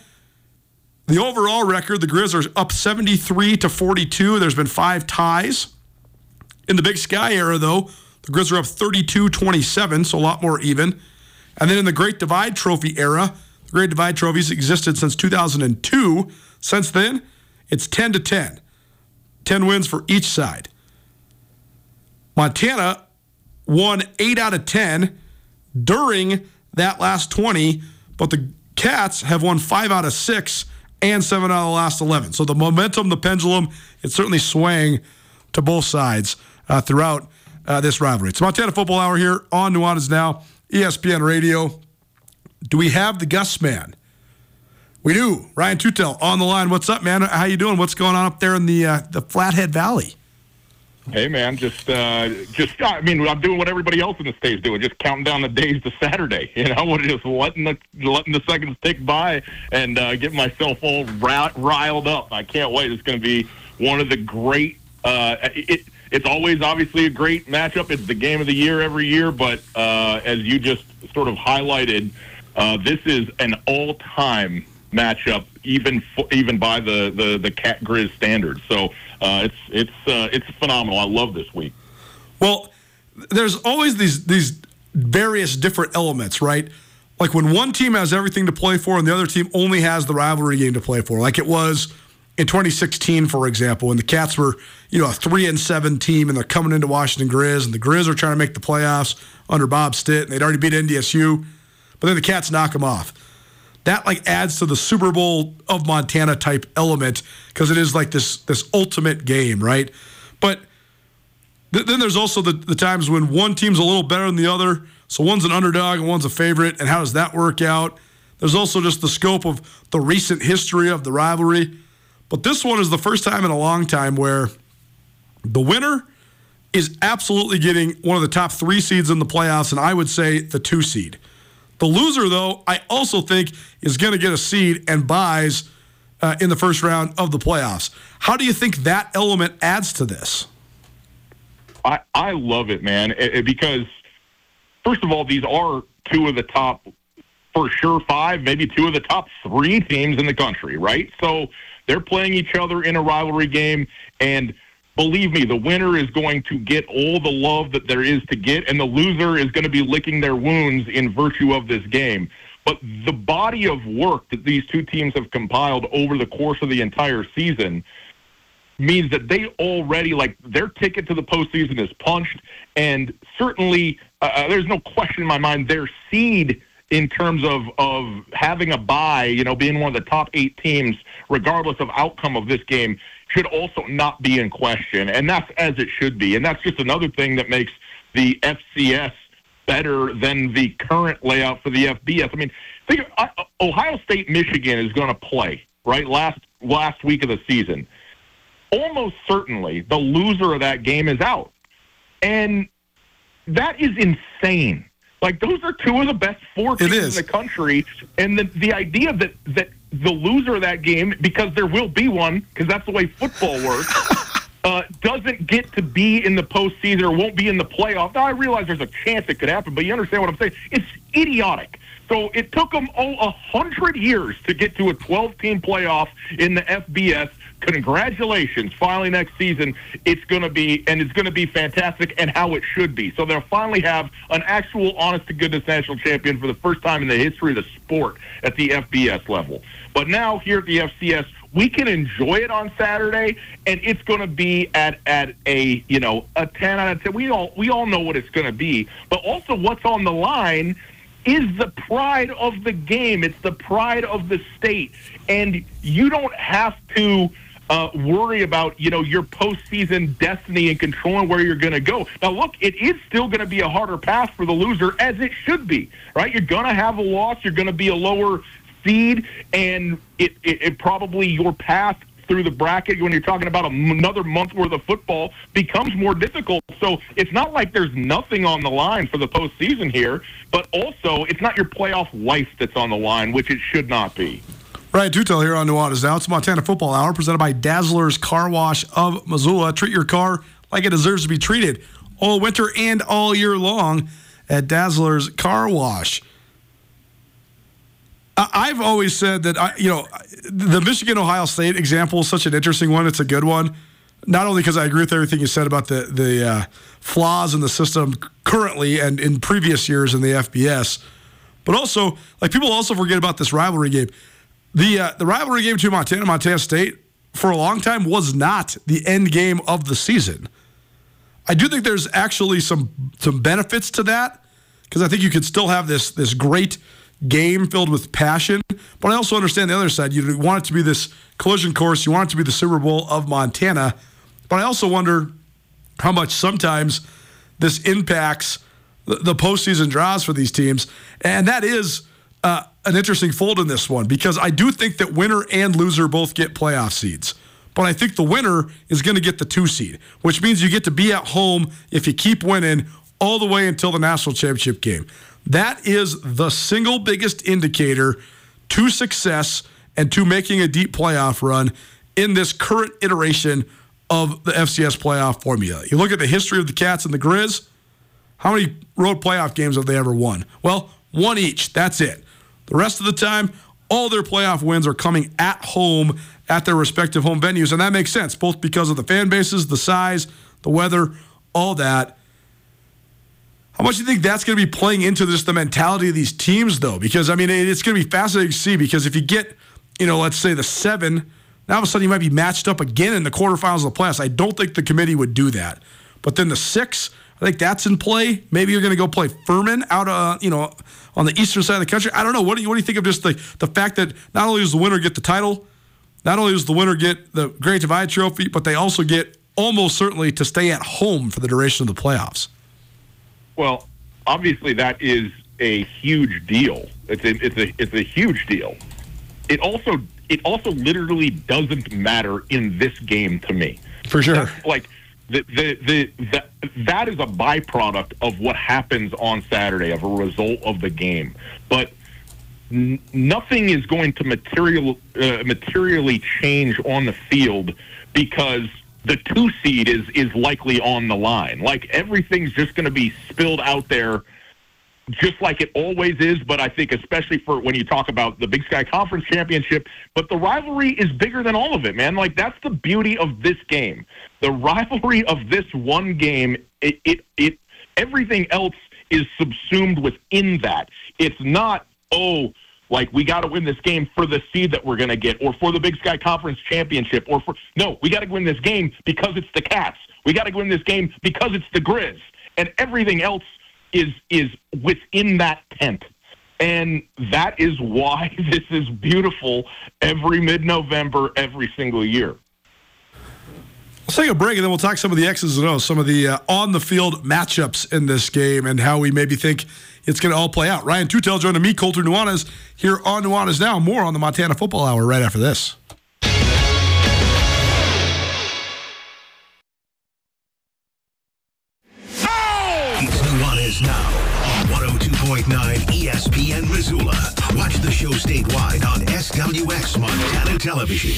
The overall record, the Grizz are up 73 to 42. There's been five ties. In the Big Sky era, though, the Grizz are up 32 27, so a lot more even. And then in the Great Divide Trophy era, the Great Divide Trophies existed since 2002. Since then, it's 10 to 10. 10 wins for each side. Montana won 8 out of 10 during that last 20, but the Cats have won 5 out of 6 and 7 out of the last 11. So the momentum, the pendulum, it's certainly swaying to both sides uh, throughout uh, this rivalry. It's Montana Football Hour here on Nuanez Now, ESPN Radio. Do we have the Gus man? We do. Ryan Tootell on the line. What's up, man? How you doing? What's going on up there in the uh, the Flathead Valley? Hey, man. Just, uh, just. I mean, I'm doing what everybody else in the state's doing. Just counting down the days to Saturday. [LAUGHS] You know, just letting the letting the seconds tick by and uh, getting myself all riled up. I can't wait. It's going to be one of the great. Uh, it, it's always obviously a great matchup. It's the game of the year every year, but uh, as you just sort of highlighted, uh, this is an all-time matchup, even even by the the the Cat Grizz standards. So uh, it's it's uh, it's phenomenal. I love this week. Well, there's always these these various different elements, right? Like when one team has everything to play for and the other team only has the rivalry game to play for, like it was in 2016, for example, when the Cats were, you know, a three and seven team and they're coming into Washington Grizz and the Grizz are trying to make the playoffs under Bob Stitt and they'd already beat NDSU, but then the Cats knock them off that like adds to the Super Bowl of Montana type element because it is like this this ultimate game, right? But th- then there's also the, the times when one team's a little better than the other, so one's an underdog and one's a favorite, and how does that work out? There's also just the scope of the recent history of the rivalry. But this one is the first time in a long time where the winner is absolutely getting one of the top three seeds in the playoffs, and I would say the two seed. The loser, though, I also think is going to get a seed and buys uh, in the first round of the playoffs. How do you think that element adds to this? I, I love it, man, it, it, because first of all, these are two of the top, for sure, five, maybe two of the top three teams in the country, right? So they're playing each other in a rivalry game, and – believe me, the winner is going to get all the love that there is to get, and the loser is going to be licking their wounds in virtue of this game. But the body of work that these two teams have compiled over the course of the entire season means that they already, like, their ticket to the postseason is punched, and certainly uh, uh there's no question in my mind their seed in terms of of having a bye, you know, being one of the top eight teams, regardless of outcome of this game, should also not be in question, and that's as it should be. And that's just another thing that makes the FCS better than the current layout for the FBS. I mean, think of, uh, uh, Ohio State, Michigan is going to play right last last week of the season. Almost certainly, the loser of that game is out, and that is insane. Like those are two of the best four teams in the country, and the the idea that that the loser of that game, because there will be one, because that's the way football [LAUGHS] works, uh, doesn't get to be in the postseason or won't be in the playoff. Now, I realize there's a chance it could happen, but you understand what I'm saying? It's idiotic. So it took them oh, a hundred years to get to a 12-team playoff in the FBS. Congratulations! Finally, next season it's going to be and it's going to be fantastic and how it should be. So they'll finally have an actual, honest to goodness national champion for the first time in the history of the sport at the FBS level. But now here at the FCS, we can enjoy it on Saturday, and it's going to be at at a you know a ten out of ten. We all we all know what it's going to be, but also what's on the line is the pride of the game. It's the pride of the state, and you don't have to uh, worry about you know your postseason destiny and controlling where you're going to go. Now, look, it is still going to be a harder path for the loser, as it should be. Right? You're going to have a loss. You're going to be a lower seed, and it, it, it probably your path through the bracket when you're talking about another month worth of football becomes more difficult. So it's not like there's nothing on the line for the postseason here, but also it's not your playoff life that's on the line, which it should not be. Ryan Tootell here on Nuanez Now. It's Montana Football Hour presented by Dazzler's Car Wash of Missoula. Treat your car like it deserves to be treated all winter and all year long at Dazzler's Car Wash. I've always said that I, you know, the Michigan Ohio State example is such an interesting one. It's a good one, not only because I agree with everything you said about the the uh, flaws in the system currently and in previous years in the FBS, but also like people also forget about this rivalry game. The uh, the rivalry game between Montana Montana State for a long time was not the end game of the season. I do think there's actually some some benefits to that because I think you could still have this this great game filled with passion. But I also understand the other side. You want it to be this collision course. You want it to be the Super Bowl of Montana. But I also wonder how much sometimes this impacts the, the postseason draws for these teams. And that is uh, an interesting fold in this one because I do think that winner and loser both get playoff seeds. But I think the winner is going to get the two seed, which means you get to be at home if you keep winning all the way until the national championship game. That is the single biggest indicator to success and to making a deep playoff run in this current iteration of the FCS playoff formula. You look at the history of the Cats and the Grizz, how many road playoff games have they ever won? Well, one each. That's it. The rest of the time, all their playoff wins are coming at home at their respective home venues. And that makes sense, both because of the fan bases, the size, the weather, all that. How much do you think that's going to be playing into just the mentality of these teams, though? Because I mean, it's going to be fascinating to see. Because if you get, you know, let's say the seven, now all of a sudden you might be matched up again in the quarterfinals of the playoffs. I don't think the committee would do that. But then the six, I think that's in play. Maybe you're going to go play Furman out, uh, you know, on the eastern side of the country. I don't know. What do you what do you think of just the the fact that not only does the winner get the title, not only does the winner get the Great Divide Trophy, but they also get almost certainly to stay at home for the duration of the playoffs. Well, obviously that is a huge deal. It's a, it's a it's a huge deal. It also it also literally doesn't matter in this game to me. For sure. That's like the, the, the, the, that is a byproduct of what happens on Saturday, of a result of the game. But n- nothing is going to material, uh, materially change on the field because the two seed is is likely on the line. Like everything's just going to be spilled out there, just like it always is. But I think especially for when you talk about the Big Sky Conference Championship, but the rivalry is bigger than all of it, man. Like that's the beauty of this game. The [LAUGHS] rivalry of this one game, it it, it everything else is subsumed within that. It's not oh like we got to win this game for the seed that we're going to get or for the Big Sky Conference championship or for no, we got to win this game because it's the Cats. We got to win this game because it's the Grizz. And everything else is is within that tent. And that is why [LAUGHS] this is beautiful every mid-November every single year. Let's take a break and then we'll talk some of the X's and O's, some of the uh, on the field matchups in this game and how we maybe think it's going to all play out. Ryan Tootell joining me, Colter Nuanez, here on Nuanez Now. More on the Montana Football Hour right after this. 102.9 ESPN Missoula. Watch the show statewide on SWX Montana Television.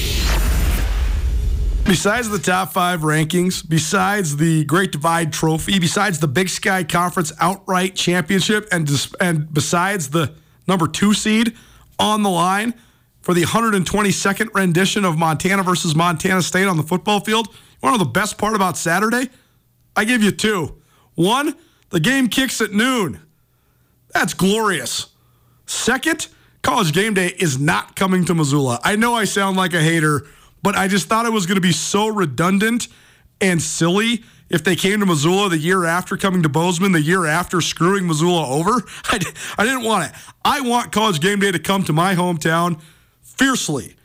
Besides the top five rankings, besides the Great Divide Trophy, besides the Big Sky Conference outright championship, and dis- and besides the number two seed on the line for the 122nd rendition of Montana versus Montana State on the football field, you want to know the best part about Saturday? I give you two. One, the game kicks at noon. That's glorious. Second, college game day is not coming to Missoula. I know I sound like a hater but I just thought it was going to be so redundant and silly if they came to Missoula the year after coming to Bozeman, the year after screwing Missoula over. [LAUGHS] I, I didn't want it. I want college game day to come to my hometown fiercely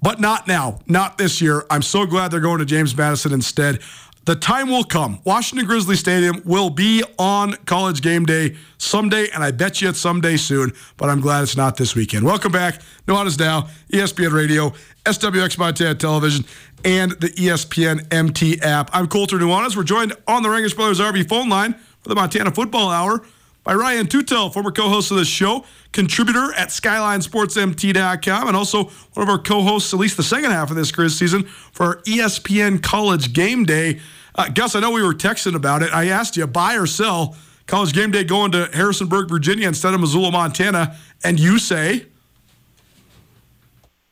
but not now, not this year. I'm so glad they're going to James Madison instead. The time will come. Washington Grizzly Stadium will be on college game day someday, and I bet you it's someday soon, but I'm glad it's not this weekend. Welcome back. Nuanez Now, ESPN Radio, SWX Montana Television, and the ESPN MT app. I'm Colter Nuanez. We're joined on the Rangers Brothers RV phone line for the Montana Football Hour by Ryan Tootell, former co-host of the show, contributor at SkylineSportsMT.com, and also one of our co-hosts, at least the second half of this Grizz season, for our ESPN College Game Day. Uh, Gus, I know we were texting about it. I asked you, buy or sell College Game Day going to Harrisonburg, Virginia instead of Missoula, Montana, and you say...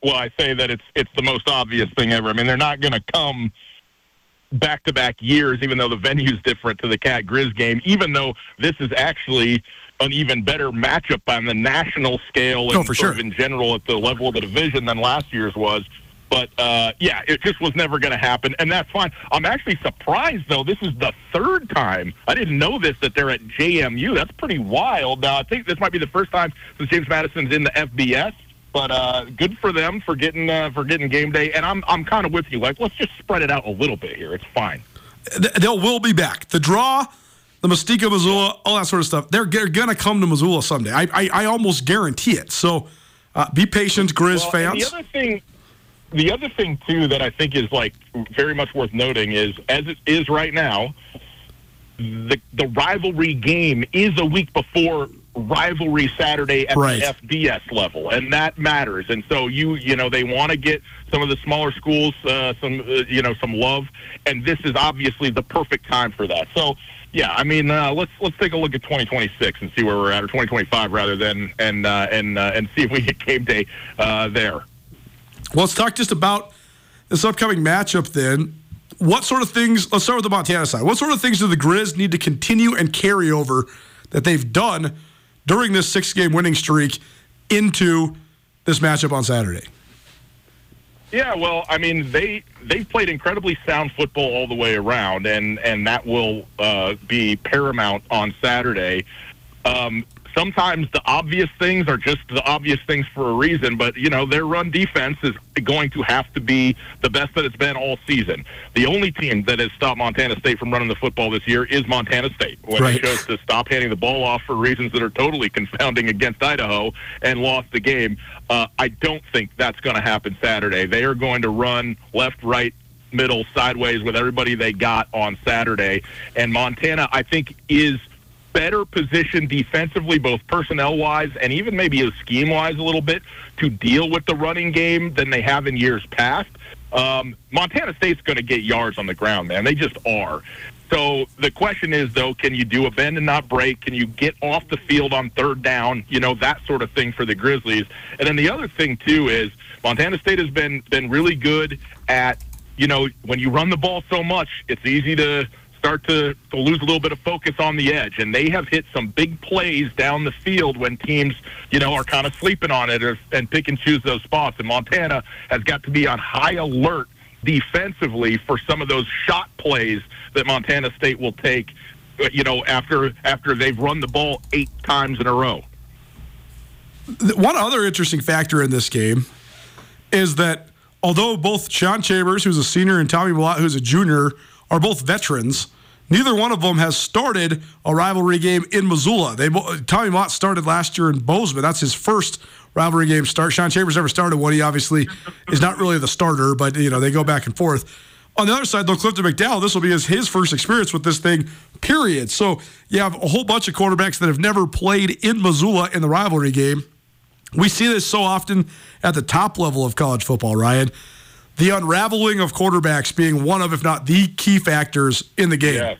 Well, I say that it's it's the most obvious thing ever. I mean, they're not going to come back to back years, even though the venue's different to the Cat Grizz game, even though this is actually an even better matchup on the national scale and oh, for sure. in general at the level of the division than last year's was. But uh, yeah, it just was never going to happen, and that's fine. I'm actually surprised though. This is the third time. I didn't know this that they're at JMU. That's pretty wild. Now I think this might be the first time since James Madison's in the FBS. But uh, good for them for getting uh, for getting game day, and I'm I'm kind of with you. Like, let's just spread it out a little bit here. It's fine. They will be back. The draw, the Mystique of Missoula, all that sort of stuff. They're, they're going to come to Missoula someday. I, I, I almost guarantee it. So uh, be patient, Grizz well, fans. The other thing, the other thing too that I think is like very much worth noting is as it is right now, the the rivalry game is a week before rivalry Saturday at right. the FBS level, and that matters. And so you you know they want to get some of the smaller schools uh, some uh, you know some love, and this is obviously the perfect time for that. So yeah, I mean uh, let's let's take a look at 2026 and see where we're at, or 2025 rather than and uh, and uh, and see if we get game day uh, there. Well, let's talk just about this upcoming matchup then. What sort of things? Let's start with the Montana side. What sort of things do the Grizz need to continue and carry over that they've done during this six game winning streak into this matchup on Saturday? Yeah, well, I mean, they they've played incredibly sound football all the way around, and and that will uh, be paramount on Saturday. Um, sometimes the obvious things are just the obvious things for a reason, but you know their run defense is going to have to be the best that it's been all season. The only team that has stopped Montana State from running the football this year is Montana State when Right. they chose to stop handing the ball off for reasons that are totally confounding against Idaho and lost the game. Uh, I don't think that's going to happen Saturday. They are going to run left, right, middle, sideways with everybody they got on Saturday, and Montana I think is better positioned defensively, both personnel wise and even maybe scheme wise a little bit, to deal with the running game than they have in years past. Um, Montana State's going to get yards on the ground, man. They just are. So the question is, though, can you do a bend and not break? Can you get off the field on third down? You know that sort of thing for the Grizzlies. And then the other thing too is Montana State has been been really good at you know when you run the ball so much, it's easy to start to, to lose a little bit of focus on the edge. And they have hit some big plays down the field when teams, you know, are kind of sleeping on it or, and pick and choose those spots. And Montana has got to be on high alert defensively for some of those shot plays that Montana State will take, uh, you know, after after they've run the ball eight times in a row. One other interesting factor in this game is that although both Sean Chambers, who's a senior, and Tommy Malott, who's a junior, are both veterans, neither one of them has started a rivalry game in Missoula. They Tommy Malott started last year in Bozeman. That's his first rivalry game start. Sean Chambers never started one. He obviously is not really the starter, but you know they go back and forth. On the other side, though, Clifton McDowell, this will be his, his first experience with this thing, period. So you have a whole bunch of quarterbacks that have never played in Missoula in the rivalry game. We see this so often at the top level of college football, Ryan. The unraveling of quarterbacks being one of, if not the key factors in the game. Yes.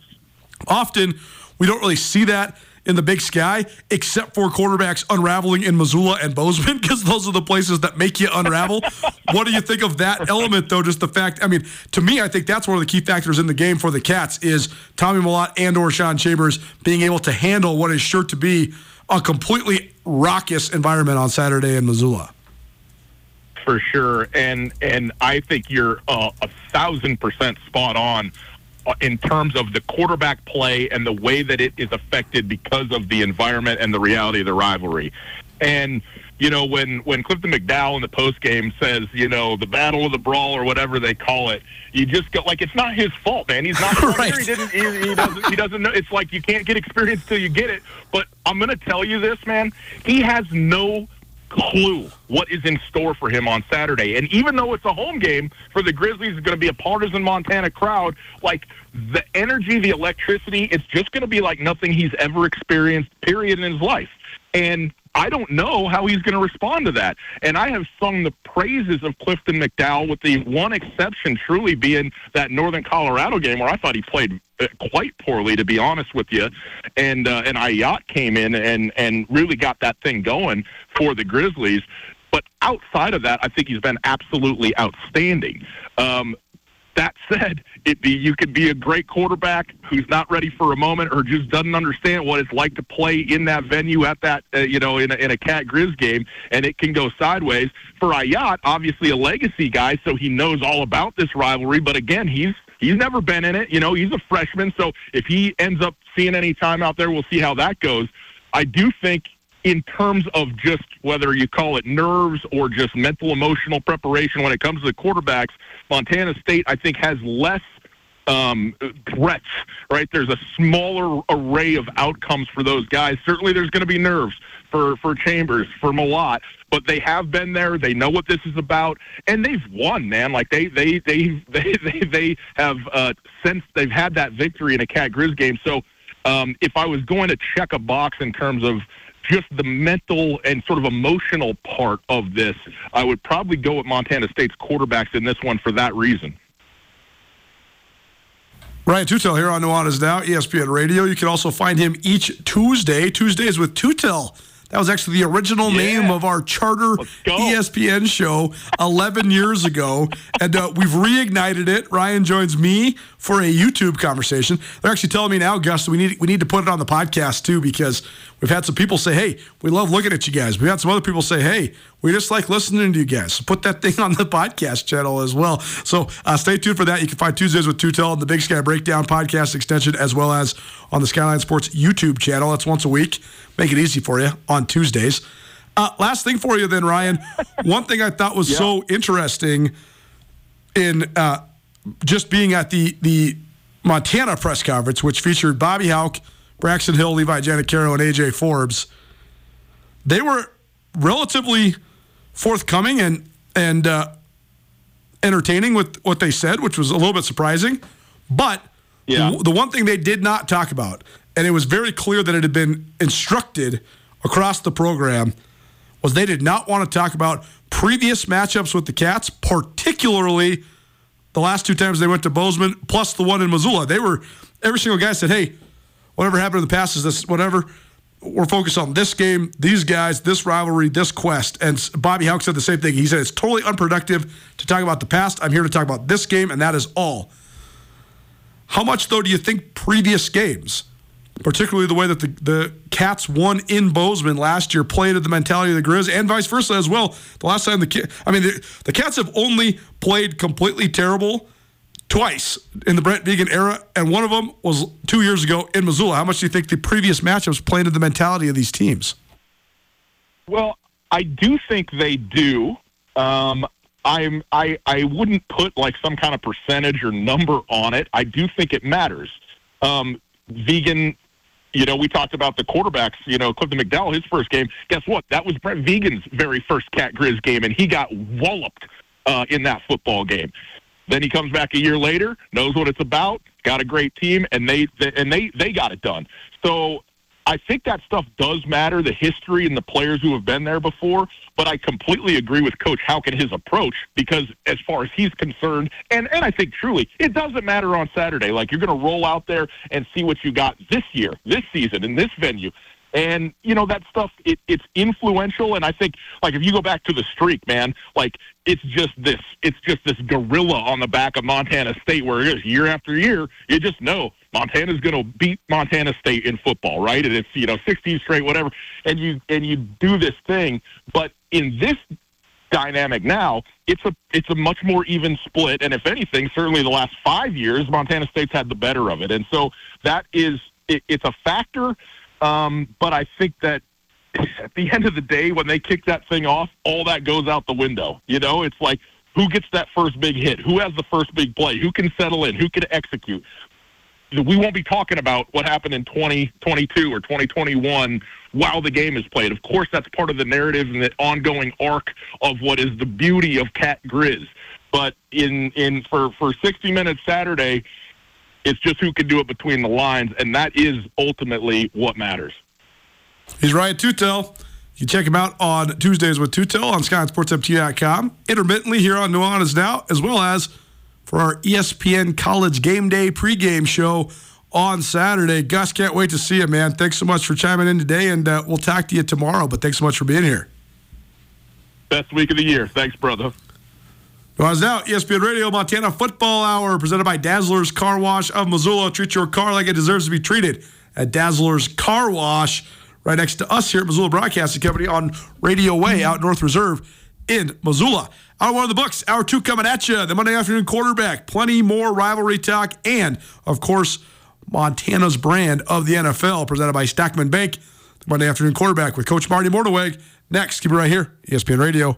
Often, we don't really see that in the big sky, except for quarterbacks unraveling in Missoula and Bozeman, [LAUGHS] because those are the places that make you unravel. [LAUGHS] what do you think of that element, though? Just the fact, I mean, to me, I think that's one of the key factors in the game for the Cats is Tommy Malott and or Sean Chambers being able to handle what is sure to be a completely raucous environment on Saturday in Missoula. For sure. And and I think you're uh, a thousand percent spot on uh, in terms of the quarterback play and the way that it is affected because of the environment and the reality of the rivalry. And you know, when when Clifton McDowell in the post game says, you know, the battle of the brawl or whatever they call it, you just go like it's not his fault, man. He's not [LAUGHS] right. He didn't. He, he doesn't. He doesn't know. It's like you can't get experience till you get it. But I'm gonna tell you this, man. He has no clue what is in store for him on Saturday. And even though it's a home game for the Grizzlies, it's going to be a partisan Montana crowd. Like the energy, the electricity, it's just going to be like nothing he's ever experienced, period, in his life. And I don't know how he's going to respond to that. And I have sung the praises of Clifton McDowell, with the one exception truly being that Northern Colorado game where I thought he played quite poorly, to be honest with you. And uh, and Aiyat came in and and really got that thing going for the Grizzlies. But outside of that, I think he's been absolutely outstanding. Um, that [LAUGHS] said, it be you could be a great quarterback who's not ready for a moment or just doesn't understand what it's like to play in that venue at that uh, you know in a, in a Cat Grizz game, and it can go sideways. For Aiyat, obviously a legacy guy, so he knows all about this rivalry. But again, he's he's never been in it. You know, he's a freshman, so if he ends up seeing any time out there, we'll see how that goes. I do think in terms of just whether you call it nerves or just mental emotional preparation when it comes to the quarterbacks, Montana State I think has less um, threats, right? There's a smaller array of outcomes for those guys. Certainly there's going to be nerves for, for Chambers, for Malott, but they have been there. They know what this is about, and they've won, man. Like they they they [LAUGHS] they they, they have uh, since they've had that victory in a Cat Grizz game. So um, if I was going to check a box in terms of just the mental and sort of emotional part of this, I would probably go with Montana State's quarterbacks in this one for that reason. Ryan Tootell here on Nuanez Now, ESPN Radio. You can also find him each Tuesday. Tuesdays with Tootell. That was actually the original Yeah. name of our charter ESPN show 11 years ago. And uh, we've reignited it. Ryan joins me for a YouTube conversation. They're actually telling me now, Gus, we need, we need to put it on the podcast too because we've had some people say, hey, we love looking at you guys. We've had some other people say, hey, we just like listening to you guys. So put that [LAUGHS] thing on the podcast channel as well. So uh, stay tuned for that. You can find Tuesdays with Tootell on the Big Sky Breakdown podcast extension as well as on the Skyline Sports YouTube channel. That's once a week. Make it easy for you on Tuesdays. Uh, last thing for you, then, Ryan. [LAUGHS] One thing I thought was so interesting in uh, just being at the the Montana press conference, which featured Bobby Hauck, Braxton Hill, Levi Janacaro, and AJ Forbes. They were relatively forthcoming and and uh, entertaining with what they said, which was a little bit surprising. But Yeah. the, the one thing they did not talk about, and it was very clear that it had been instructed across the program, was they did not want to talk about previous matchups with the Cats, particularly the last two times they went to Bozeman, plus the one in Missoula. They were every single guy said, "Hey, whatever happened in the past is this whatever." We're focused on this game, these guys, this rivalry, this quest. And Bobby Hauck said the same thing. He said it's totally unproductive to talk about the past. I'm here to talk about this game, and that is all. How much, though, do you think previous games, particularly the way that the, the Cats won in Bozeman last year, played at the mentality of the Grizz, and vice versa as well? The last time the I mean, the, the Cats have only played completely terrible twice in the Brent Vigen era, and one of them was two years ago in Missoula. How much do you think the previous matchups played into the mentality of these teams? Well, I do think they do. Um, I'm I I wouldn't put like some kind of percentage or number on it. I do think it matters. Um, Vigen, you know, we talked about the quarterbacks. You know, Clifton McDowell, his first game. Guess what? That was Brent Vigen's very first Cat Grizz game, and he got walloped uh, in that football game. Then he comes back a year later, knows what it's about, got a great team, and they and they they got it done. So I think that stuff does matter, the history and the players who have been there before. But I completely agree with Coach Hauck and his approach because, as far as he's concerned, and and I think truly, it doesn't matter on Saturday. Like you're going to roll out there and see what you got this year, this season, in this venue. And you know that stuff. It, it's influential, and I think like if you go back to the streak, man, like it's just this. It's just this gorilla on the back of Montana State, where it is year after year. You just know Montana's going to beat Montana State in football, right? And it's you know 16 straight, whatever. And you and you do this thing, but in this dynamic now, it's a it's a much more even split. And if anything, certainly the last five years, Montana State's had the better of it. And so that is it, it's a factor. Um, but I think that [LAUGHS] at the end of the day, when they kick that thing off, all that goes out the window. You know, it's like who gets that first big hit? Who has the first big play? Who can settle in? Who can execute? We won't be talking about what happened in 2022 or 2021 while the game is played. Of course, that's part of the narrative and the ongoing arc of what is the beauty of Cat Grizz. But in in for for 60 minutes Saturday, it's just who can do it between the lines, and that is ultimately what matters. He's Ryan Tootell. You can check him out on Tuesdays with Tootell on SkySportsMT.com, intermittently here on Nuanez Now, as well as for our ESPN College Game Day pregame show on Saturday. Gus, can't wait to see you, man. Thanks so much for chiming in today, and uh, we'll talk to you tomorrow. But thanks so much for being here. Best week of the year. Thanks, brother. Nuanez Now, ESPN Radio Montana Football Hour, presented by Dazzler's Car Wash of Missoula. Treat your car like it deserves to be treated at Dazzler's Car Wash right next to us here at Missoula Broadcasting Company on Radio Way out North Reserve in Missoula. Hour one of the books, hour two coming at you. The Monday afternoon quarterback, plenty more rivalry talk, and of course, Montana's brand of the NFL, presented by Stockman Bank. The Monday afternoon quarterback with Coach Marty Mornhinweg. Next, keep it right here, ESPN Radio.